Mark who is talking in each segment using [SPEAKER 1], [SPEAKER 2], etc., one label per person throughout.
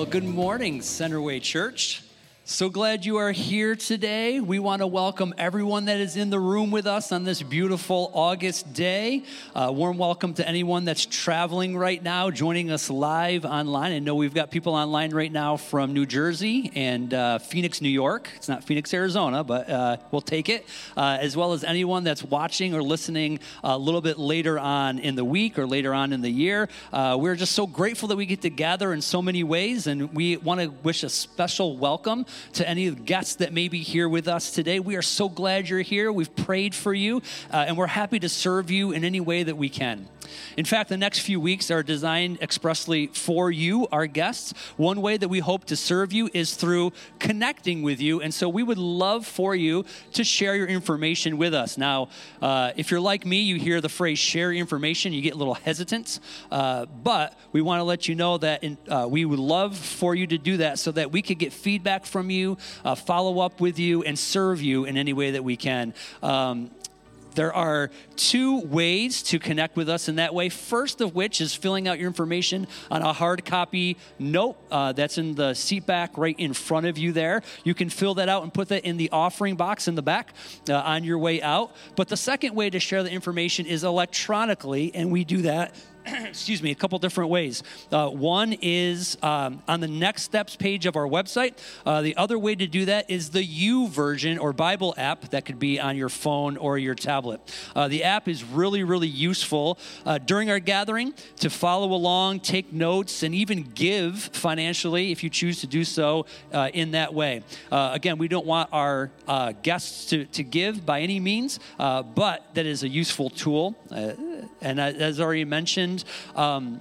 [SPEAKER 1] Well, good morning, Centerway Church. So glad you are here today. We want to welcome everyone that is in the room with us on this beautiful August day. Uh, warm welcome to anyone that's traveling right now, joining us live online. I know we've got people online right now from New Jersey and uh, Phoenix, New York. It's not Phoenix, Arizona, but uh, we'll take it. Uh, as well as anyone that's watching or listening a little bit later on in the week or later on in the year. Uh, we're just so grateful that we get to gather in so many ways, and we want to wish a special welcome to any of the guests that may be here with us today. We are so glad you're here. We've prayed for you, uh, and we're happy to serve you in any way that we can. In fact, the next few weeks are designed expressly for you, our guests. One way that we hope to serve you is through connecting with you. And so we would love for you to share your information with us. Now, uh, if you're like me, you hear the phrase share information, you get a little hesitant. Uh, but we want to let you know that in, uh, we would love for you to do that so that we could get feedback from you, uh, follow up with you, and serve you in any way that we can. Um, there are two ways to connect with us in that way. First of which is filling out your information on a hard copy note uh, that's in the seat back right in front of you there. You can fill that out and put that in the offering box in the back uh, on your way out. But the second way to share the information is electronically, and we do that excuse me, a couple different ways. Uh, one is um, on the Next Steps page of our website. Uh, the other way to do that is the U YouVersion or Bible app that could be on your phone or your tablet. Uh, the app is really, really useful uh, during our gathering to follow along, take notes, and even give financially if you choose to do so uh, in that way. Uh, again, we don't want our guests to, to give by any means, but that is a useful tool. And as already mentioned. Um,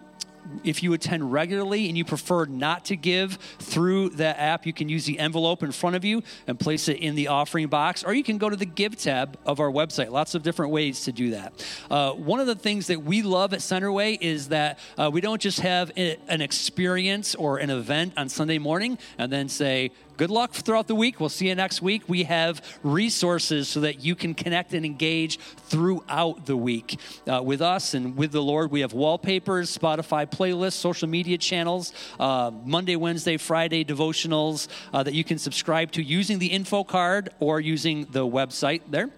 [SPEAKER 1] if you attend regularly and you prefer not to give through that app, you can use the envelope in front of you and place it in the offering box, or you can go to the Give tab of our website. Lots of different ways to do that. Uh, one of the things that we love at Centerway is that uh, we don't just have an experience or an event on Sunday morning and then say, good luck throughout the week. We'll see you next week. We have resources so that you can connect and engage throughout the week uh, with us and with the Lord. We have wallpapers, Spotify playlists, social media channels, uh, Monday, Wednesday, Friday devotionals uh, that you can subscribe to using the info card or using the website there.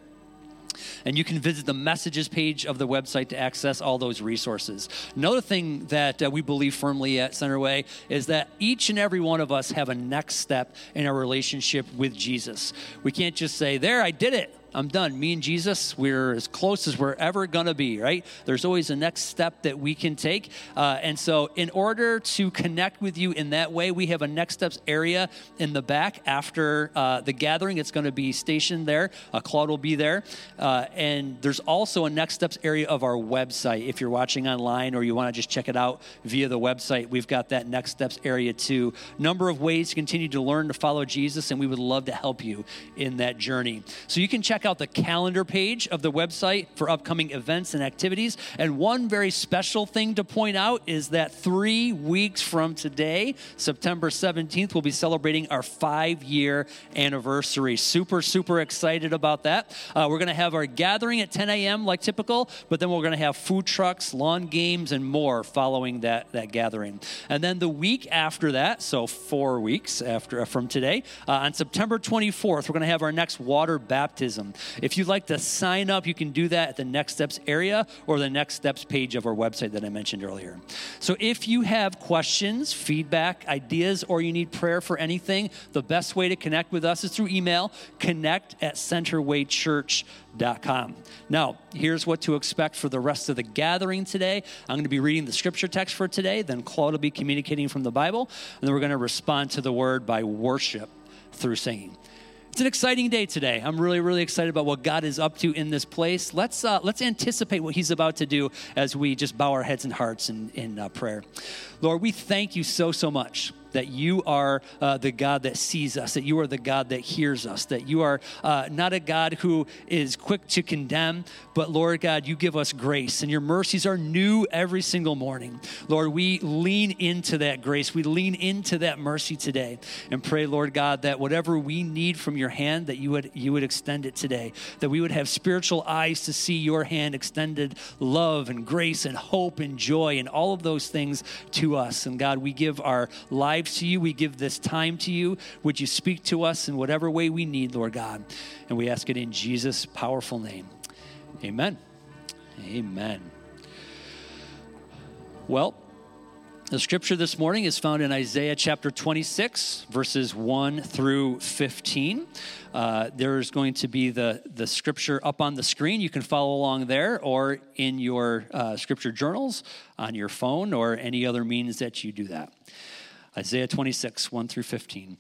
[SPEAKER 1] And you can visit the messages page of the website to access all those resources. Another thing that uh, we believe firmly at Centerway is that each and every one of us have a next step in our relationship with Jesus. We can't just say, There, I did it. I'm done. Me and Jesus, we're as close as we're ever going to be, right? There's always a next step that we can take. Uh, and so, in order to connect with you in that way, we have a next steps area in the back after uh, the gathering. It's going to be stationed there. Uh, Claude will be there. Uh, and there's also a next steps area of our website. If you're watching online or you want to just check it out via the website, we've got that next steps area too. Number of ways to continue to learn to follow Jesus, and we would love to help you in that journey. So, you can check check out the calendar page of the website for upcoming events and activities. And one very special thing to point out is that three weeks from today, September 17th, we'll be celebrating our five year anniversary. Super, super excited about that. Uh, we're going to have our gathering at 10 a.m., like typical, but then we're going to have food trucks, lawn games, and more following that, that gathering. And then the week after that, so four weeks after from today, uh, on September 24th, we're going to have our next water baptism. If you'd like to sign up, you can do that at the Next Steps area or the Next Steps page of our website that I mentioned earlier. So if you have questions, feedback, ideas, or you need prayer for anything, the best way to connect with us is through email connect at centerwaychurch.com. Now, here's what to expect for the rest of the gathering today. I'm going to be reading the scripture text for today, then Claude will be communicating from the Bible, and then we're going to respond to the word by worship through singing. It's an exciting day today. I'm really, really excited about what God is up to in this place. Let's uh, let's anticipate what He's about to do as we just bow our heads and hearts in in uh, prayer. Lord, we thank you so so much that you are uh, the God that sees us, that you are the God that hears us, that you are uh, not a God who is quick to condemn, but Lord God, you give us grace, and your mercies are new every single morning. Lord, we lean into that grace, we lean into that mercy today, and pray, Lord God, that whatever we need from your hand, that you would you would extend it today, that we would have spiritual eyes to see your hand extended love and grace and hope and joy and all of those things to us. And God, we give our lives lives to you. We give this time to you. Would you speak to us in whatever way we need, Lord God? And we ask it in Jesus' powerful name. Amen. Amen. Well, the scripture this morning is found in Isaiah chapter 26, verses 1 through 15. Uh, there's going to be the, the scripture up on the screen. You can follow along there or in your uh, scripture journals, on your phone, or any other means that you do that. Isaiah 26, 1 through 15.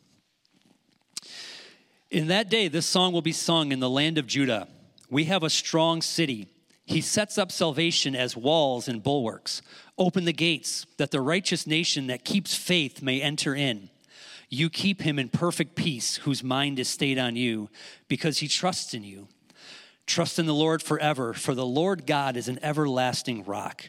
[SPEAKER 1] In that day, this song will be sung in the land of Judah. We have a strong city. He sets up salvation as walls and bulwarks. Open the gates, that the righteous nation that keeps faith may enter in. You keep him in perfect peace, whose mind is stayed on you, because he trusts in you. Trust in the Lord forever, for the Lord God is an everlasting rock.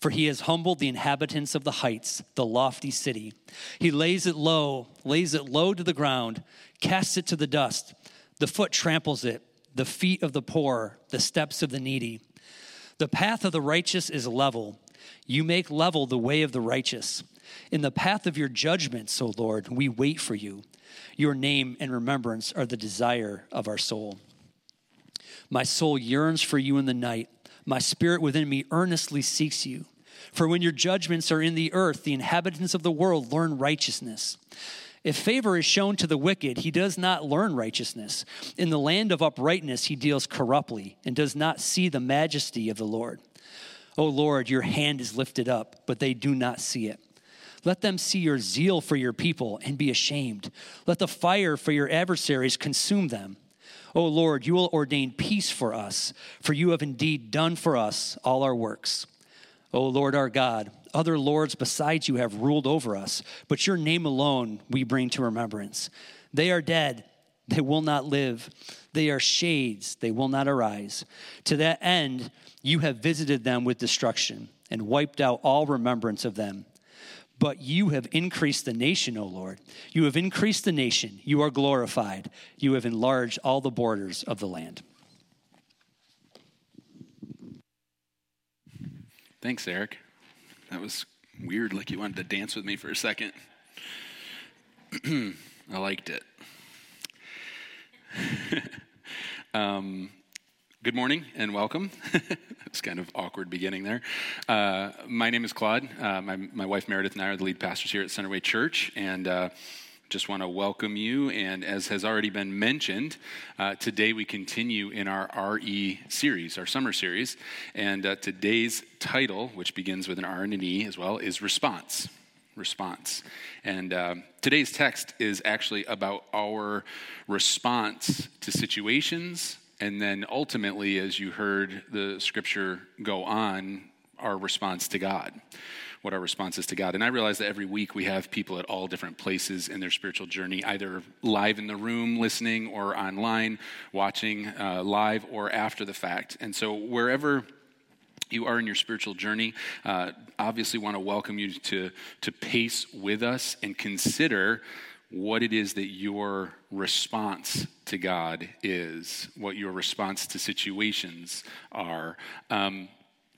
[SPEAKER 1] For he has humbled the inhabitants of the heights, the lofty city. He lays it low, lays it low to the ground, casts it to the dust. The foot tramples it, the feet of the poor, the steps of the needy. The path of the righteous is level you make level the way of the righteous. In the path of your judgments, O Lord, we wait for you. Your name and remembrance are the desire of our soul. My soul yearns for you in the night. My spirit within me earnestly seeks you. For when your judgments are in the earth, the inhabitants of the world learn righteousness. If favor is shown to the wicked, he does not learn righteousness. In the land of uprightness, he deals corruptly and does not see the majesty of the Lord. O oh Lord, your hand is lifted up, but they do not see it. Let them see your zeal for your people and be ashamed. Let the fire for your adversaries consume them. O oh Lord, you will ordain peace for us, for you have indeed done for us all our works. O Lord our God, other lords besides you have ruled over us, but your name alone we bring to remembrance. They are dead, they will not live. They are shades, they will not arise. To that end, you have visited them with destruction and wiped out all remembrance of them. But you have increased the nation, O Lord. You have increased the nation. You are glorified. You have enlarged all the borders of the land.
[SPEAKER 2] Thanks, Eric. That was weird, like you wanted to dance with me for a second. I liked it. um, Good morning and welcome. it's kind of awkward beginning there. Uh, my name is Claude. Uh, my, my wife Meredith and I are the lead pastors here at Centerway Church, and uh, just want to welcome you. And as has already been mentioned, uh, today we continue in our RE series, our summer series. And uh, today's title, which begins with an R and an E as well, is Response. Response. And uh, today's text is actually about our response to situations and then ultimately, as you heard the scripture go on, our response to God, what our response is to God. And I realize that every week we have people at all different places in their spiritual journey, either live in the room listening or online watching uh, live or after the fact. And so, wherever you are in your spiritual journey, uh, obviously want to welcome you to, to pace with us and consider what it is that your response to God is, what your response to situations are. Um,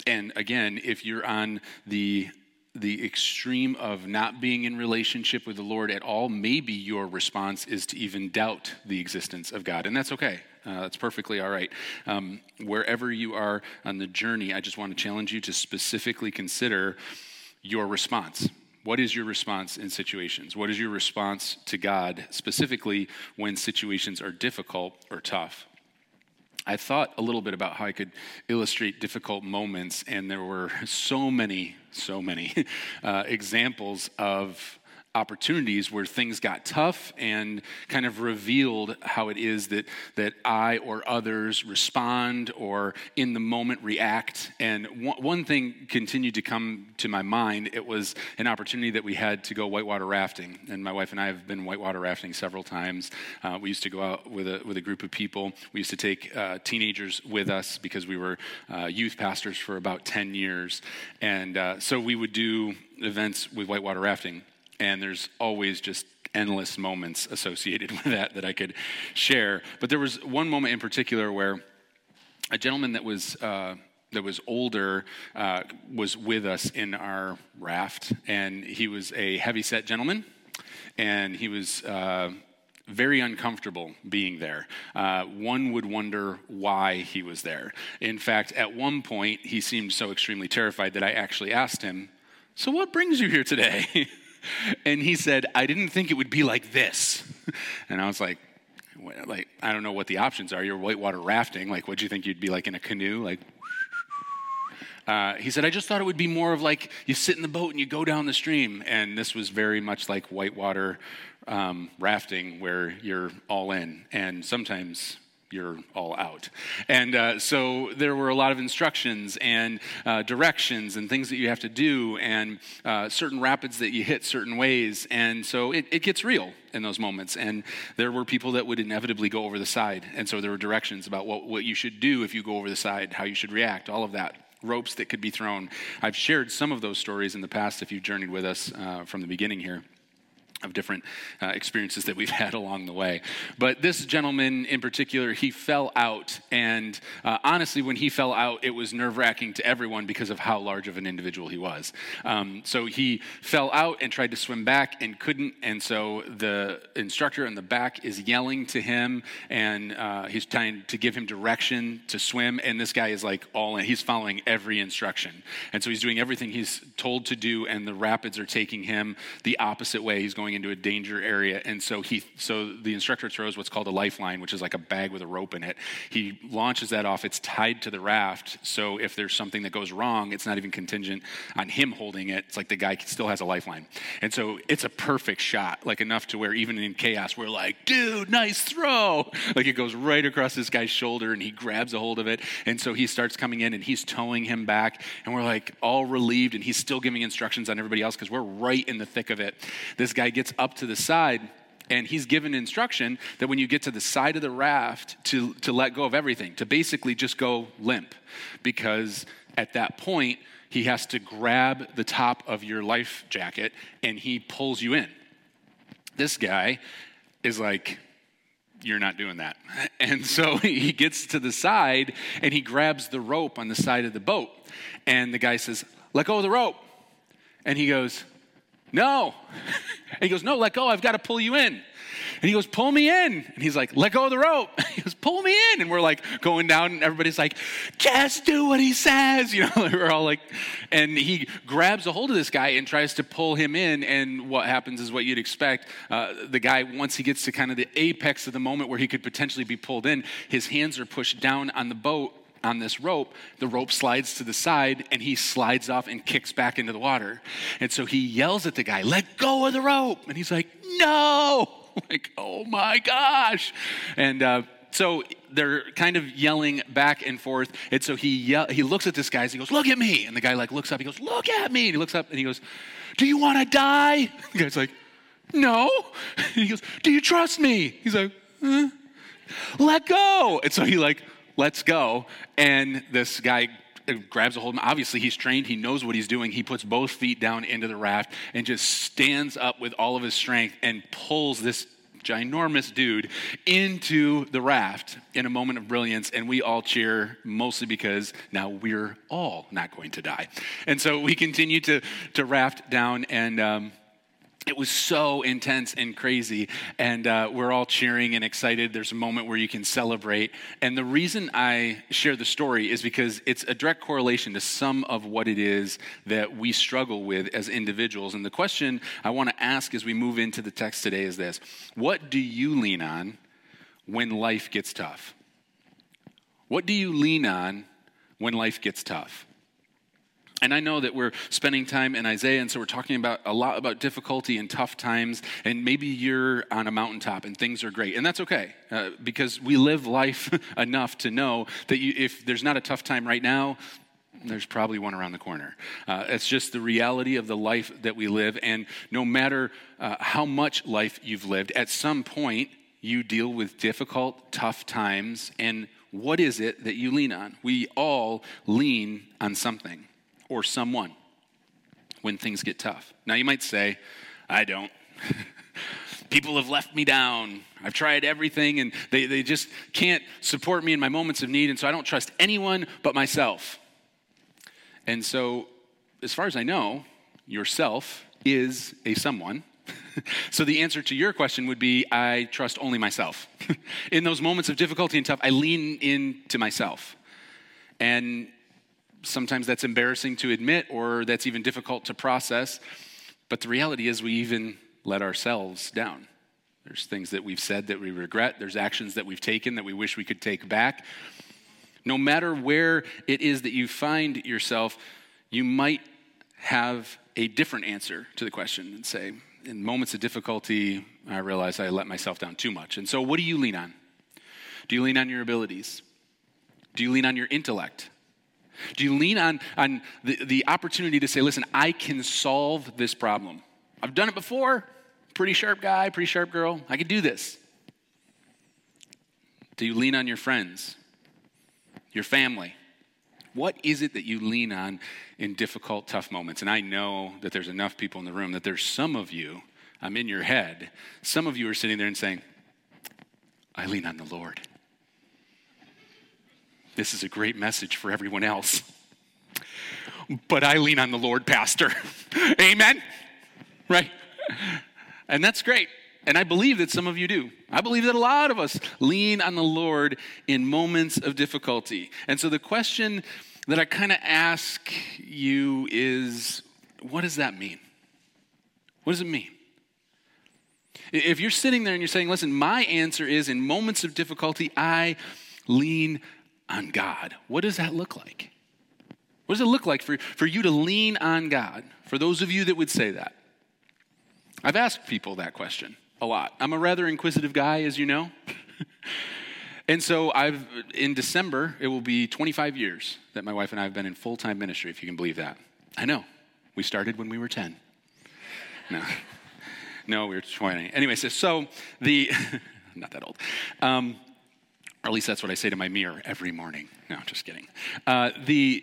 [SPEAKER 2] and again, if you're on the the extreme of not being in relationship with the Lord at all, maybe your response is to even doubt the existence of God. And that's okay. Uh, that's perfectly all right. Um, wherever you are on the journey, I just want to challenge you to specifically consider your response. What is your response in situations? What is your response to God, specifically when situations are difficult or tough? I thought a little bit about how I could illustrate difficult moments, and there were so many, so many uh, examples of opportunities where things got tough and kind of revealed how it is that, that I or others respond or in the moment react. And one, one thing continued to come to my mind. It was an opportunity that we had to go whitewater rafting. And my wife and I have been whitewater rafting several times. Uh, we used to go out with a, with a group of people. We used to take uh, teenagers with us because we were uh, youth pastors for about 10 years. And uh, so we would do events with whitewater rafting and there's always just endless moments associated with that that I could share. But there was one moment in particular where a gentleman that was uh, that was older uh, was with us in our raft, and he was a heavy set gentleman. and he was uh, very uncomfortable being there. Uh, one would wonder why he was there. In fact, at one point, he seemed so extremely terrified that I actually asked him, So, what brings you here today? and he said, I didn't think it would be like this. And I was like, like I don't know what the options are. You're whitewater rafting. Like, what do you think you'd be like in a canoe? Like, uh, he said, I just thought it would be more of like you sit in the boat and you go down the stream. And this was very much like whitewater um, rafting where you're all in. And sometimes you're all out. And uh, so there were a lot of instructions and uh, directions and things that you have to do, and uh, certain rapids that you hit certain ways. And so it, it, gets real in those moments. And there were people that would inevitably go over the side. And so there were directions about what, what you should do if you go over the side, how you should react, all of that ropes that could be thrown. I've shared some of those stories in the past if you've journeyed with us uh, from the beginning here of different uh, experiences that we've had along the way. But this gentleman in particular, he fell out. And uh, honestly, when he fell out, it was nerve wracking to everyone because of how large of an individual he was. Um, so he fell out and tried to swim back and couldn't. And so the instructor in the back is yelling to him and uh, he's trying to give him direction to swim. And this guy is like all in, he's following every instruction. And so he's doing everything he's told to do, and the rapids are taking him the opposite way. He's going going into a danger area. And so he so the instructor throws what's called a lifeline, which is like a bag with a rope in it. He launches that off. It's tied to the raft. So if there's something that goes wrong, it's not even contingent on him holding it. It's like the guy still has a lifeline. And so it's a perfect shot, like enough to where even in chaos, we're like, dude, nice throw. Like it goes right across this guy's shoulder and he grabs a hold of it. And so he starts coming in and he's towing him back. And we're like all relieved and he's still giving instructions on everybody else because we're right in the thick of it. This guy gets up to the side and he's given instruction that when you get to the side of the raft to, to let go of everything to basically just go limp. Because at that point he has to grab the top of your life jacket and he pulls you in. This guy is like you're not doing that. And so he gets to the side and he grabs the rope on the side of the boat. And the guy says let go of the rope. And he goes no. And he goes, No, let go. I've got to pull you in. And he goes, Pull me in. And he's like, Let go of the rope. He goes, Pull me in. And we're like going down, and everybody's like, Just do what he says. You know, we're all like, and he grabs a hold of this guy and tries to pull him in. And what happens is what you'd expect. Uh, the guy, once he gets to kind of the apex of the moment where he could potentially be pulled in, his hands are pushed down on the boat on this rope, the rope slides to the side and he slides off and kicks back into the water. And so he yells at the guy, Let go of the rope. And he's like, No. Like, oh my gosh. And uh, so they're kind of yelling back and forth. And so he yell, he looks at this guy and he goes, Look at me. And the guy like looks up, he goes, Look at me. And he looks up and he goes, Do you want to die? The guy's like, No. And he goes, Do you trust me? He's like? Let go. And so he like let's go. And this guy grabs a hold of him. Obviously, he's trained. He knows what he's doing. He puts both feet down into the raft and just stands up with all of his strength and pulls this ginormous dude into the raft in a moment of brilliance. And we all cheer, mostly because now we're all not going to die. And so we continue to, to raft down and. Um, it was so intense and crazy and uh, we're all cheering and excited. There's a moment where you can celebrate. And the reason i share the story is because it's a direct correlation to some of what it is that we struggle with as individuals. And the question i want to ask as we move into the text today is this. What do you lean on when life gets tough? What do you lean on when life gets tough and I know that we're spending time in Isaiah, and so we're talking about a lot about difficulty and tough times. And maybe you're on a mountaintop and things are great, and that's okay uh, because we live life enough to know that you, if there's not a tough time right now, there's probably one around the corner. Uh, it's just the reality of the life that we live, and no matter uh, how much life you've lived, at some point you deal with difficult, tough times, and what is it that you lean on? We all lean on something or someone when things get tough. Now, you might say, I don't. People have left me down. I've tried everything and they, they just can't support me in my moments of need, and so I don't trust anyone but myself. And so, as far as I know, yourself is a someone. so the answer to your question would be I trust only myself. in those moments of difficulty and tough, I lean into myself. And sometimes that's embarrassing to admit or that's even difficult to process. But the reality is, we even let ourselves down. There's things that we've said that we regret, there's actions that we've taken that we wish we could take back. No matter where it is that you find yourself, you might have a different answer to the question and say, in moments of difficulty, I realize I let myself down too much. And so, what do you lean on? Do you lean on your abilities? Do you lean on your intellect? Do you lean on, on the, the opportunity to say, listen, I can solve this problem? I've done it before. Pretty sharp guy, pretty sharp girl. I can do this. Do you lean on your friends, your family? What is it that you lean on in difficult, tough moments? And I know that there's enough people in the room that there's some of you, I'm in your head, some of you are sitting there and saying, I lean on the Lord. This is a great message for everyone else. But I lean on the Lord, Pastor. Amen? Right? And that's great. And I believe that some of you do. I believe that a lot of us lean on the Lord in moments of difficulty. And so the question that I kind of ask you is what does that mean? What does it mean? If you're sitting there and you're saying, listen, my answer is in moments of difficulty, I lean on God. What does that look like? What does it look like for, for you to lean on God? For those of you that would say that. I've asked people that question a lot. I'm a rather inquisitive guy, as you know. and so I've in December, it will be 25 years that my wife and I have been in full-time ministry, if you can believe that. I know. We started when we were 10. No. No, we were 20. Anyway, so, so the not that old. Um, or at least that's what I say to my mirror every morning. No, just kidding. Uh, the,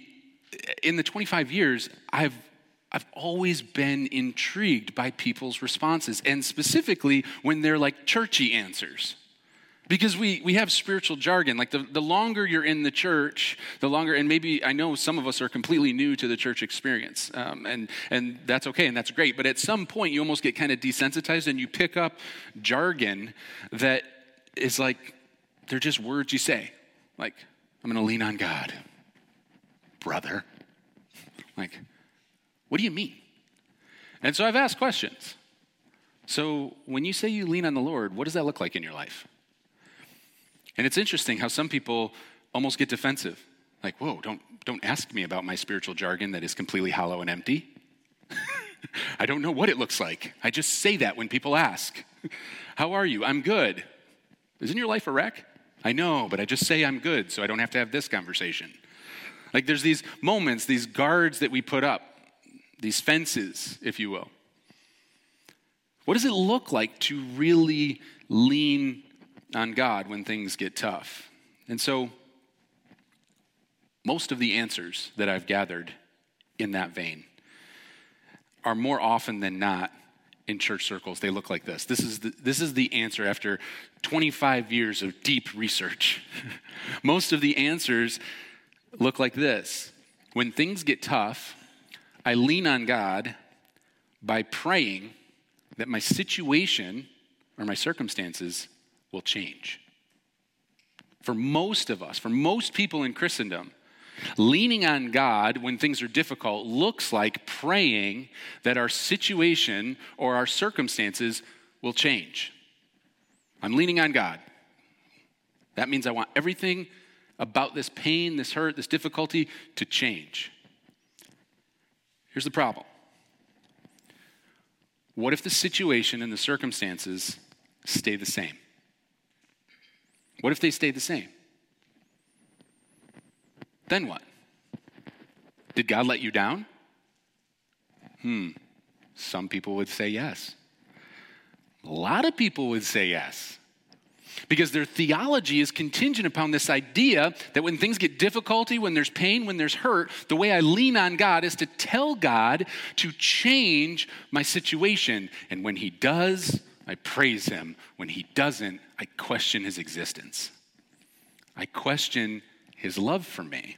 [SPEAKER 2] in the 25 years, I've, I've always been intrigued by people's responses, and specifically when they're like churchy answers. Because we, we have spiritual jargon. Like the, the longer you're in the church, the longer, and maybe I know some of us are completely new to the church experience, um, and, and that's okay and that's great. But at some point, you almost get kind of desensitized and you pick up jargon that is like they're just words you say. Like, I'm going to lean on God. Brother. Like, what do you mean? And so I've asked questions. So when you say you lean on the Lord, what does that look like in your life? And it's interesting how some people almost get defensive. Like, whoa, don't, don't ask me about my spiritual jargon that is completely hollow and empty. I don't know what it looks like. I just say that when people ask. How are you? I'm good. Isn't your life a wreck? I know, but I just say I'm good so I don't have to have this conversation. Like there's these moments, these guards that we put up, these fences, if you will. What does it look like to really lean on God when things get tough? And so, most of the answers that I've gathered in that vein are more often than not in church circles, they look like this. This is the, this is the answer after 25 years of deep research. Most of the answers look like this When things get tough, I lean on God by praying that my situation or my circumstances will change. For most of us, for most people in Christendom, Leaning on God when things are difficult looks like praying that our situation or our circumstances will change. I'm leaning on God. That means I want everything about this pain, this hurt, this difficulty to change. Here's the problem What if the situation and the circumstances stay the same? What if they stay the same? Then what? Did God let you down? Hmm. Some people would say yes. A lot of people would say yes. Because their theology is contingent upon this idea that when things get difficulty, when there's pain, when there's hurt, the way I lean on God is to tell God to change my situation. And when He does, I praise Him. When He doesn't, I question His existence. I question his love for me.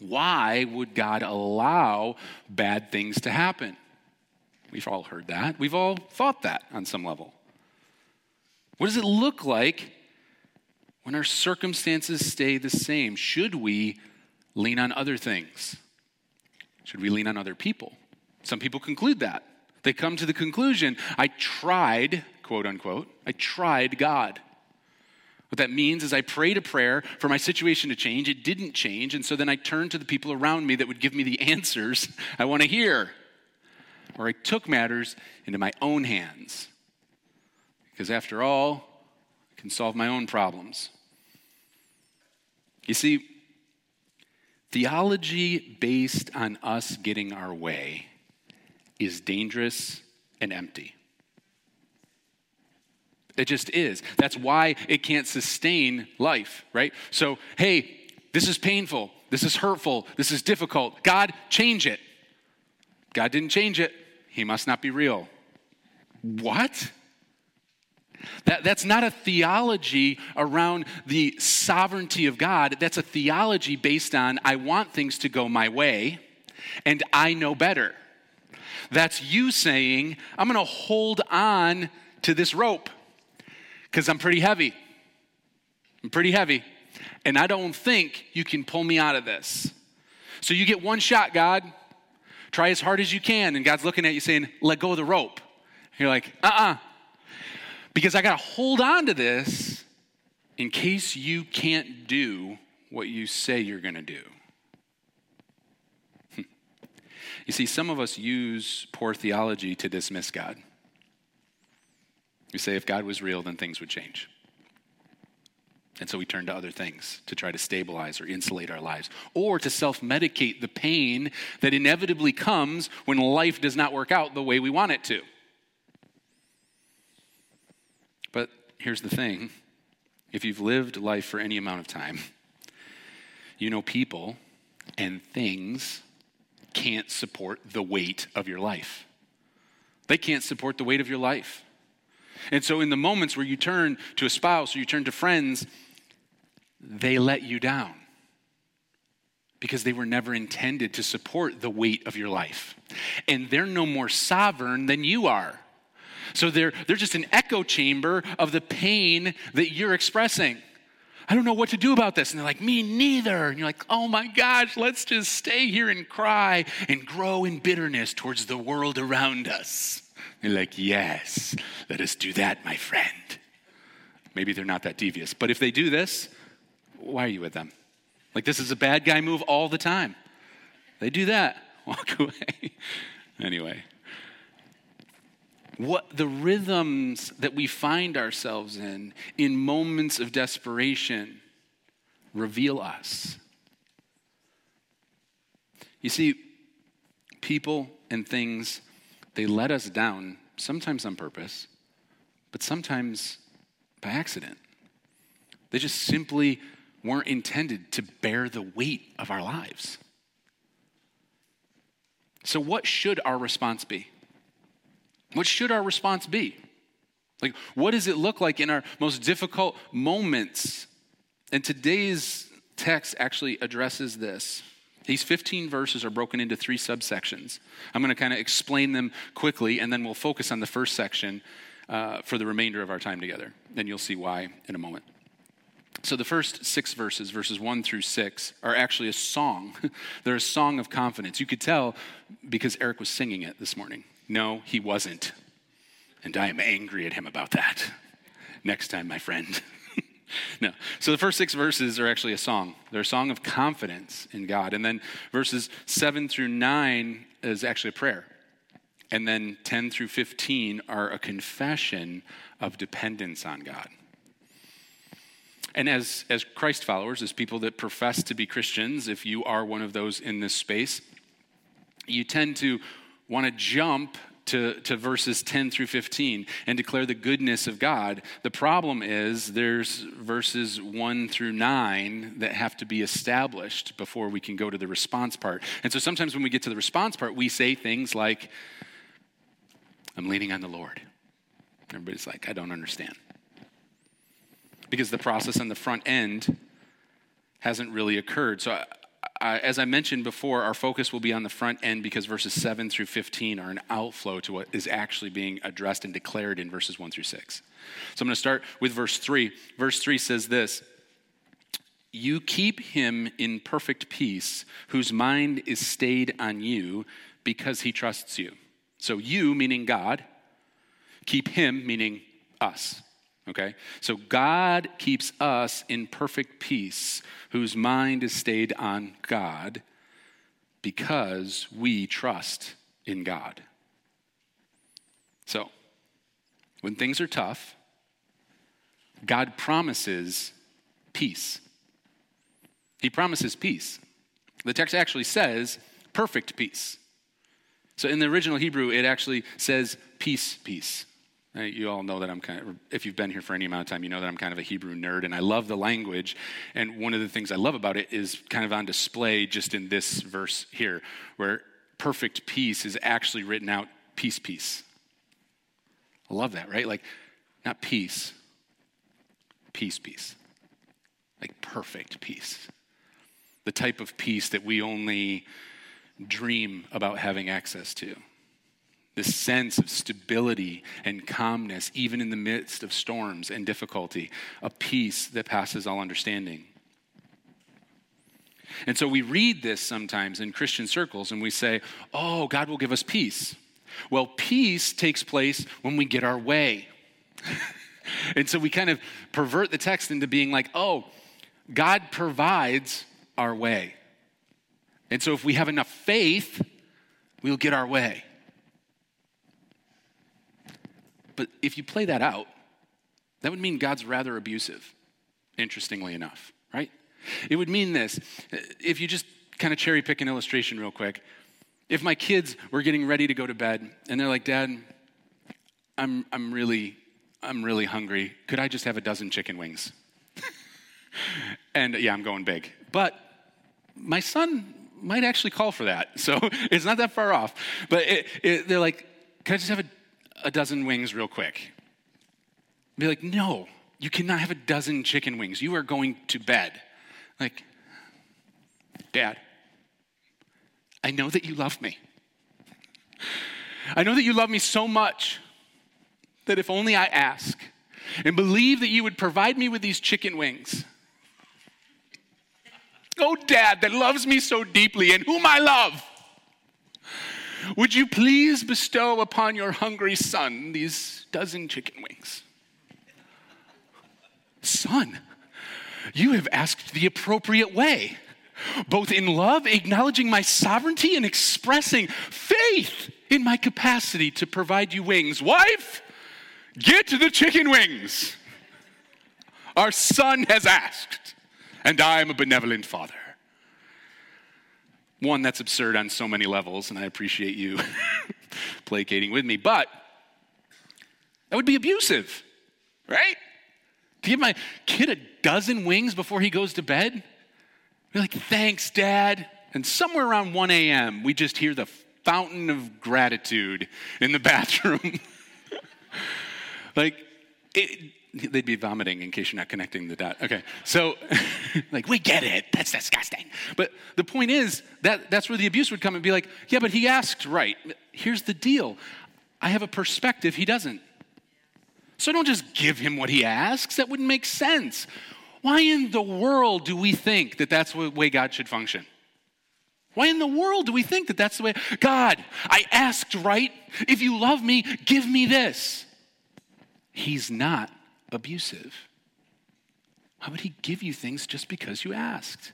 [SPEAKER 2] Why would God allow bad things to happen? We've all heard that. We've all thought that on some level. What does it look like when our circumstances stay the same? Should we lean on other things? Should we lean on other people? Some people conclude that. They come to the conclusion I tried, quote unquote, I tried God. What that means is I prayed a prayer for my situation to change. It didn't change. And so then I turned to the people around me that would give me the answers I want to hear. Or I took matters into my own hands. Because after all, I can solve my own problems. You see, theology based on us getting our way is dangerous and empty. It just is. That's why it can't sustain life, right? So, hey, this is painful. This is hurtful. This is difficult. God, change it. God didn't change it. He must not be real. What? That, that's not a theology around the sovereignty of God. That's a theology based on I want things to go my way and I know better. That's you saying, I'm going to hold on to this rope because I'm pretty heavy. I'm pretty heavy. And I don't think you can pull me out of this. So you get one shot, God. Try as hard as you can. And God's looking at you saying, let go of the rope. You're like, uh uh-uh. uh Because I got to hold on to this in case you can't do what you say you're going to do. You see, some of us use poor theology to dismiss God. We say if God was real, then things would change. And so we turn to other things to try to stabilize or insulate our lives, or to self medicate the pain that inevitably comes when life does not work out the way we want it to. But here's the thing if you've lived life for any amount of time, you know people and things can't support the weight of your life. They can't support the weight of your life. And so, in the moments where you turn to a spouse or you turn to friends, they let you down because they were never intended to support the weight of your life. And they're no more sovereign than you are. So, they're, they're just an echo chamber of the pain that you're expressing. I don't know what to do about this. And they're like, Me neither. And you're like, Oh my gosh, let's just stay here and cry and grow in bitterness towards the world around us. They're like, Yes, let us do that, my friend. Maybe they're not that devious. But if they do this, why are you with them? Like, this is a bad guy move all the time. They do that, walk away. anyway, what the rhythms that we find ourselves in in moments of desperation reveal us. You see, people and things, they let us down, sometimes on purpose, but sometimes by accident. They just simply weren't intended to bear the weight of our lives. So, what should our response be? What should our response be? Like, what does it look like in our most difficult moments? And today's text actually addresses this. These 15 verses are broken into three subsections. I'm going to kind of explain them quickly, and then we'll focus on the first section uh, for the remainder of our time together. And you'll see why in a moment. So, the first six verses, verses one through six, are actually a song. They're a song of confidence. You could tell because Eric was singing it this morning. No, he wasn't. And I am angry at him about that. Next time, my friend. no. So the first six verses are actually a song. They're a song of confidence in God. And then verses seven through nine is actually a prayer. And then 10 through 15 are a confession of dependence on God. And as, as Christ followers, as people that profess to be Christians, if you are one of those in this space, you tend to want to jump to, to verses 10 through 15 and declare the goodness of God. The problem is there's verses 1 through 9 that have to be established before we can go to the response part. And so sometimes when we get to the response part, we say things like, I'm leaning on the Lord. Everybody's like, I don't understand. Because the process on the front end hasn't really occurred. So uh, as I mentioned before, our focus will be on the front end because verses 7 through 15 are an outflow to what is actually being addressed and declared in verses 1 through 6. So I'm going to start with verse 3. Verse 3 says this You keep him in perfect peace, whose mind is stayed on you because he trusts you. So you, meaning God, keep him, meaning us. Okay? So God keeps us in perfect peace, whose mind is stayed on God, because we trust in God. So, when things are tough, God promises peace. He promises peace. The text actually says perfect peace. So in the original Hebrew, it actually says peace, peace. Uh, you all know that I'm kind of, if you've been here for any amount of time, you know that I'm kind of a Hebrew nerd and I love the language. And one of the things I love about it is kind of on display just in this verse here, where perfect peace is actually written out peace, peace. I love that, right? Like, not peace, peace, peace. Like perfect peace. The type of peace that we only dream about having access to. This sense of stability and calmness, even in the midst of storms and difficulty, a peace that passes all understanding. And so we read this sometimes in Christian circles and we say, oh, God will give us peace. Well, peace takes place when we get our way. and so we kind of pervert the text into being like, oh, God provides our way. And so if we have enough faith, we'll get our way. But if you play that out, that would mean God's rather abusive, interestingly enough, right? It would mean this. If you just kind of cherry pick an illustration real quick, if my kids were getting ready to go to bed and they're like, Dad, I'm, I'm really, I'm really hungry. Could I just have a dozen chicken wings? and yeah, I'm going big. But my son might actually call for that. So it's not that far off. But it, it, they're like, can I just have a, a dozen wings real quick? Be like, no, you cannot have a dozen chicken wings. You are going to bed. Like, Dad, I know that you love me. I know that you love me so much that if only I ask and believe that you would provide me with these chicken wings, Oh, dad that loves me so deeply and whom I love, would you please bestow upon your hungry son these dozen chicken wings? Son, you have asked the appropriate way, both in love, acknowledging my sovereignty, and expressing faith in my capacity to provide you wings. Wife, get the chicken wings. Our son has asked and I am a benevolent father. One, that's absurd on so many levels, and I appreciate you placating with me, but that would be abusive, right? To give my kid a dozen wings before he goes to bed? We're like, thanks, Dad. And somewhere around 1 a.m., we just hear the fountain of gratitude in the bathroom. like, it, They'd be vomiting in case you're not connecting the dot. Okay, so like we get it. That's disgusting. But the point is that that's where the abuse would come and be like, yeah, but he asked right. Here's the deal. I have a perspective he doesn't. So don't just give him what he asks. That wouldn't make sense. Why in the world do we think that that's the way God should function? Why in the world do we think that that's the way? God, I asked right. If you love me, give me this. He's not abusive. Why would he give you things just because you asked?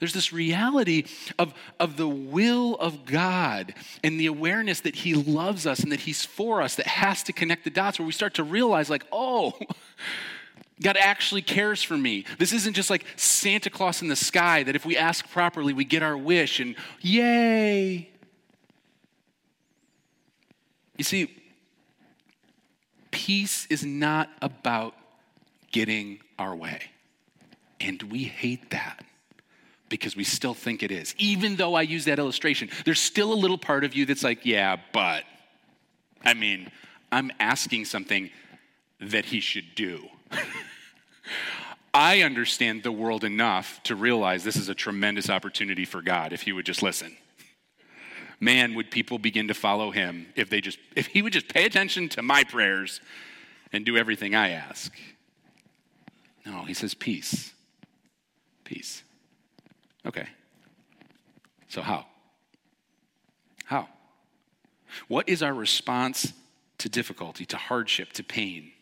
[SPEAKER 2] There's this reality of, of the will of God and the awareness that He loves us and that He's for us that has to connect the dots where we start to realize, like, oh, God actually cares for me. This isn't just like Santa Claus in the sky that if we ask properly, we get our wish and yay. You see, peace is not about getting our way. And we hate that because we still think it is. Even though I use that illustration, there's still a little part of you that's like, yeah, but. I mean, I'm asking something that he should do. I understand the world enough to realize this is a tremendous opportunity for God if He would just listen. Man, would people begin to follow Him if they just if He would just pay attention to my prayers and do everything I ask. No, He says peace. Peace. Okay. So how? How? What is our response to difficulty, to hardship, to pain?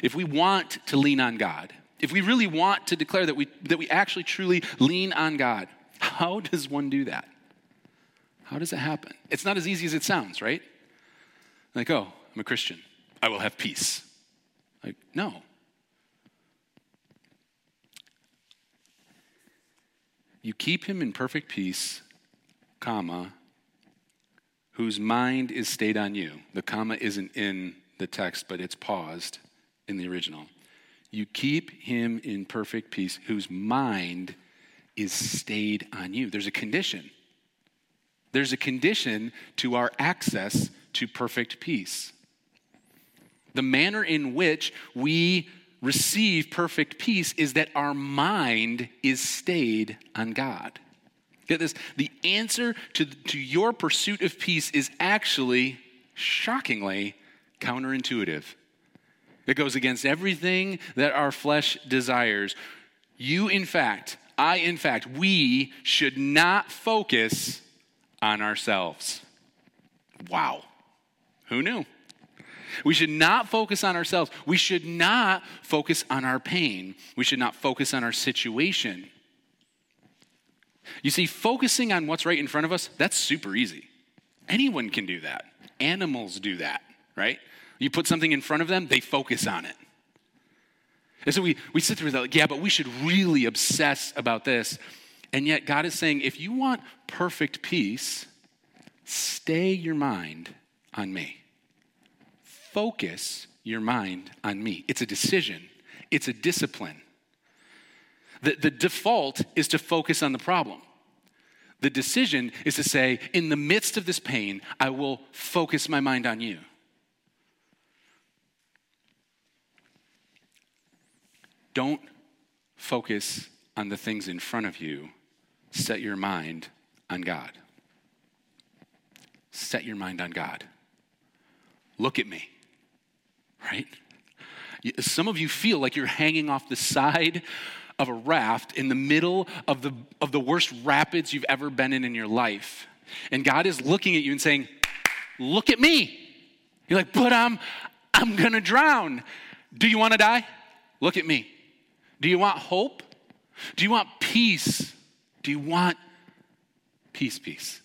[SPEAKER 2] If we want to lean on God, if we really want to declare that we, that we actually truly lean on God, how does one do that? How does it happen? It's not as easy as it sounds, right? Like, oh, I'm a Christian. I will have peace. Like, no. You keep him in perfect peace, comma, whose mind is stayed on you. The comma isn't in the text, but it's paused in the original. You keep him in perfect peace, whose mind is stayed on you. There's a condition. There's a condition to our access to perfect peace. The manner in which we receive perfect peace is that our mind is stayed on God. Get this the answer to, to your pursuit of peace is actually, shockingly, counterintuitive. It goes against everything that our flesh desires. You, in fact, I, in fact, we should not focus on ourselves. Wow. Who knew? We should not focus on ourselves. We should not focus on our pain. We should not focus on our situation. You see, focusing on what's right in front of us, that's super easy. Anyone can do that. Animals do that, right? You put something in front of them, they focus on it. And so we, we sit through that, like, yeah, but we should really obsess about this. And yet, God is saying, if you want perfect peace, stay your mind on me. Focus your mind on me. It's a decision, it's a discipline. The, the default is to focus on the problem. The decision is to say, in the midst of this pain, I will focus my mind on you. Don't focus on the things in front of you. Set your mind on God. Set your mind on God. Look at me, right? Some of you feel like you're hanging off the side of a raft in the middle of the, of the worst rapids you've ever been in in your life. And God is looking at you and saying, Look at me. You're like, But I'm, I'm gonna drown. Do you wanna die? Look at me. Do you want hope? Do you want peace? Do you want peace, peace?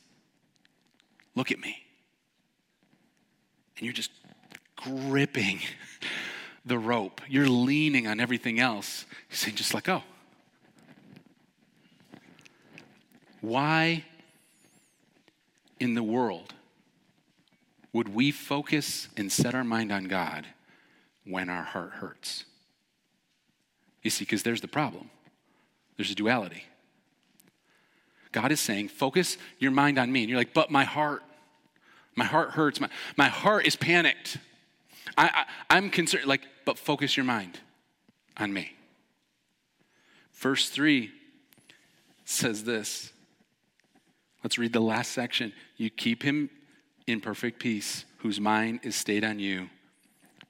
[SPEAKER 2] Look at me. And you're just gripping the rope. You're leaning on everything else. You're saying, just let go. Why in the world would we focus and set our mind on God when our heart hurts? You see, because there's the problem there's a duality. God is saying, focus your mind on me. And you're like, but my heart, my heart hurts. My, my heart is panicked. I, I, I'm concerned. Like, but focus your mind on me. Verse 3 says this. Let's read the last section. You keep him in perfect peace, whose mind is stayed on you,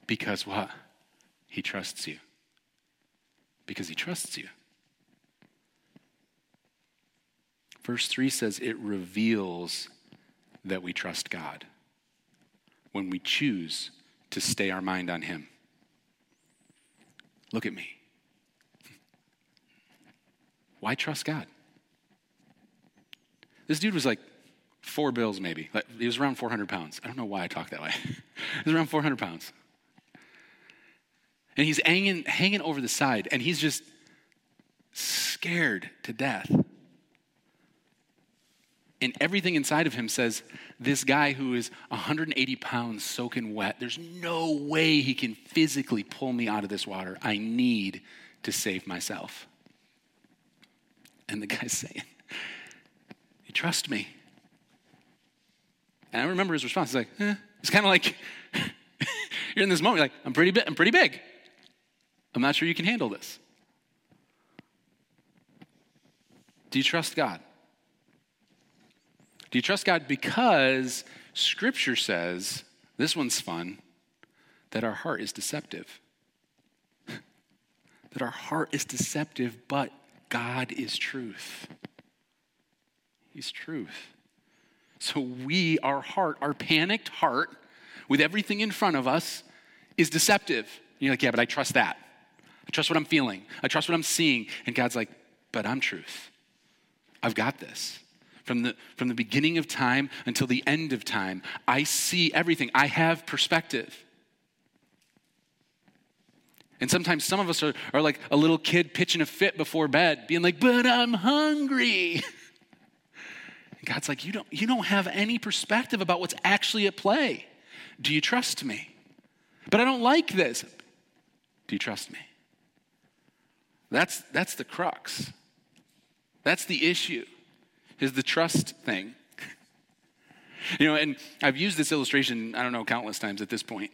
[SPEAKER 2] because what? He trusts you. Because he trusts you. Verse 3 says it reveals that we trust God when we choose to stay our mind on him. Look at me. Why trust God? This dude was like four bills, maybe. Like, he was around 400 pounds. I don't know why I talk that way. he was around 400 pounds. And he's hanging, hanging over the side, and he's just scared to death. And everything inside of him says, This guy who is 180 pounds soaking wet, there's no way he can physically pull me out of this water. I need to save myself. And the guy's saying, You trust me. And I remember his response. He's like, eh. It's kind of like you're in this moment, like, I'm pretty I'm pretty big. I'm not sure you can handle this. Do you trust God? Do you trust God because Scripture says, this one's fun, that our heart is deceptive? that our heart is deceptive, but God is truth. He's truth. So we, our heart, our panicked heart, with everything in front of us, is deceptive. You're like, yeah, but I trust that. I trust what I'm feeling. I trust what I'm seeing. And God's like, but I'm truth. I've got this. From the, from the beginning of time until the end of time, I see everything. I have perspective. And sometimes some of us are, are like a little kid pitching a fit before bed, being like, but I'm hungry. God's like, you don't, you don't have any perspective about what's actually at play. Do you trust me? But I don't like this. Do you trust me? That's, that's the crux. That's the issue, is the trust thing. you know, and I've used this illustration, I don't know, countless times at this point.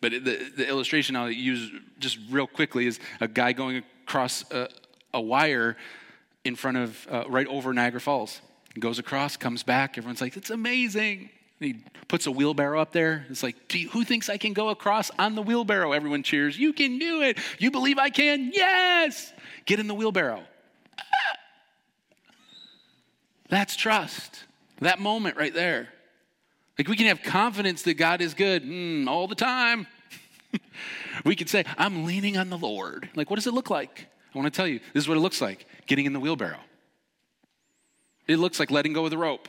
[SPEAKER 2] But the, the illustration I'll use just real quickly is a guy going across a, a wire in front of, uh, right over Niagara Falls goes across, comes back. Everyone's like, it's amazing. He puts a wheelbarrow up there. It's like, you, who thinks I can go across on the wheelbarrow? Everyone cheers. You can do it. You believe I can? Yes. Get in the wheelbarrow. That's trust. That moment right there. Like we can have confidence that God is good mm, all the time. we can say, I'm leaning on the Lord. Like, what does it look like? I want to tell you, this is what it looks like getting in the wheelbarrow. It looks like letting go of the rope.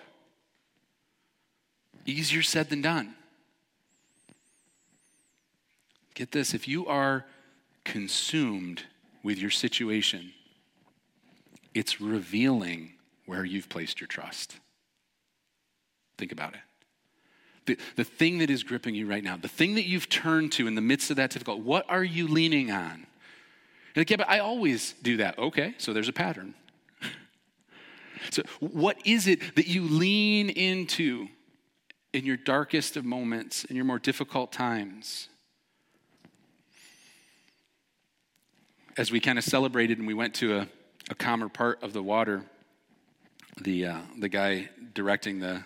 [SPEAKER 2] Easier said than done. Get this if you are consumed with your situation, it's revealing where you've placed your trust. Think about it. The, the thing that is gripping you right now, the thing that you've turned to in the midst of that difficult, what are you leaning on? You're like, yeah, but I always do that. Okay, so there's a pattern. So, what is it that you lean into in your darkest of moments, in your more difficult times? As we kind of celebrated and we went to a, a calmer part of the water, the, uh, the guy directing the,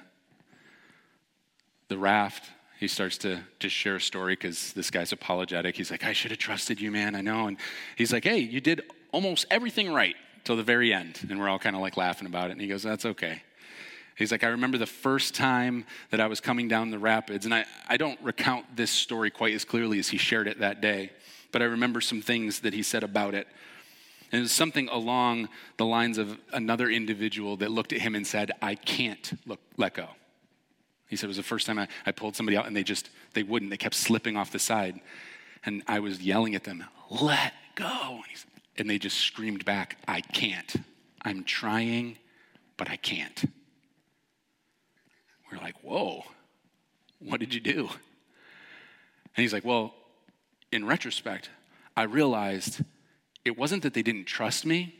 [SPEAKER 2] the raft, he starts to just share a story because this guy's apologetic. He's like, I should have trusted you, man. I know. And he's like, hey, you did almost everything right till the very end. And we're all kind of like laughing about it. And he goes, That's okay. He's like, I remember the first time that I was coming down the rapids, and I, I don't recount this story quite as clearly as he shared it that day, but I remember some things that he said about it. And it was something along the lines of another individual that looked at him and said, I can't look, let go. He said it was the first time I, I pulled somebody out and they just, they wouldn't. They kept slipping off the side. And I was yelling at them, let go. And said, and they just screamed back, I can't. I'm trying, but I can't. We're like, whoa, what did you do? And he's like, well, in retrospect, I realized it wasn't that they didn't trust me,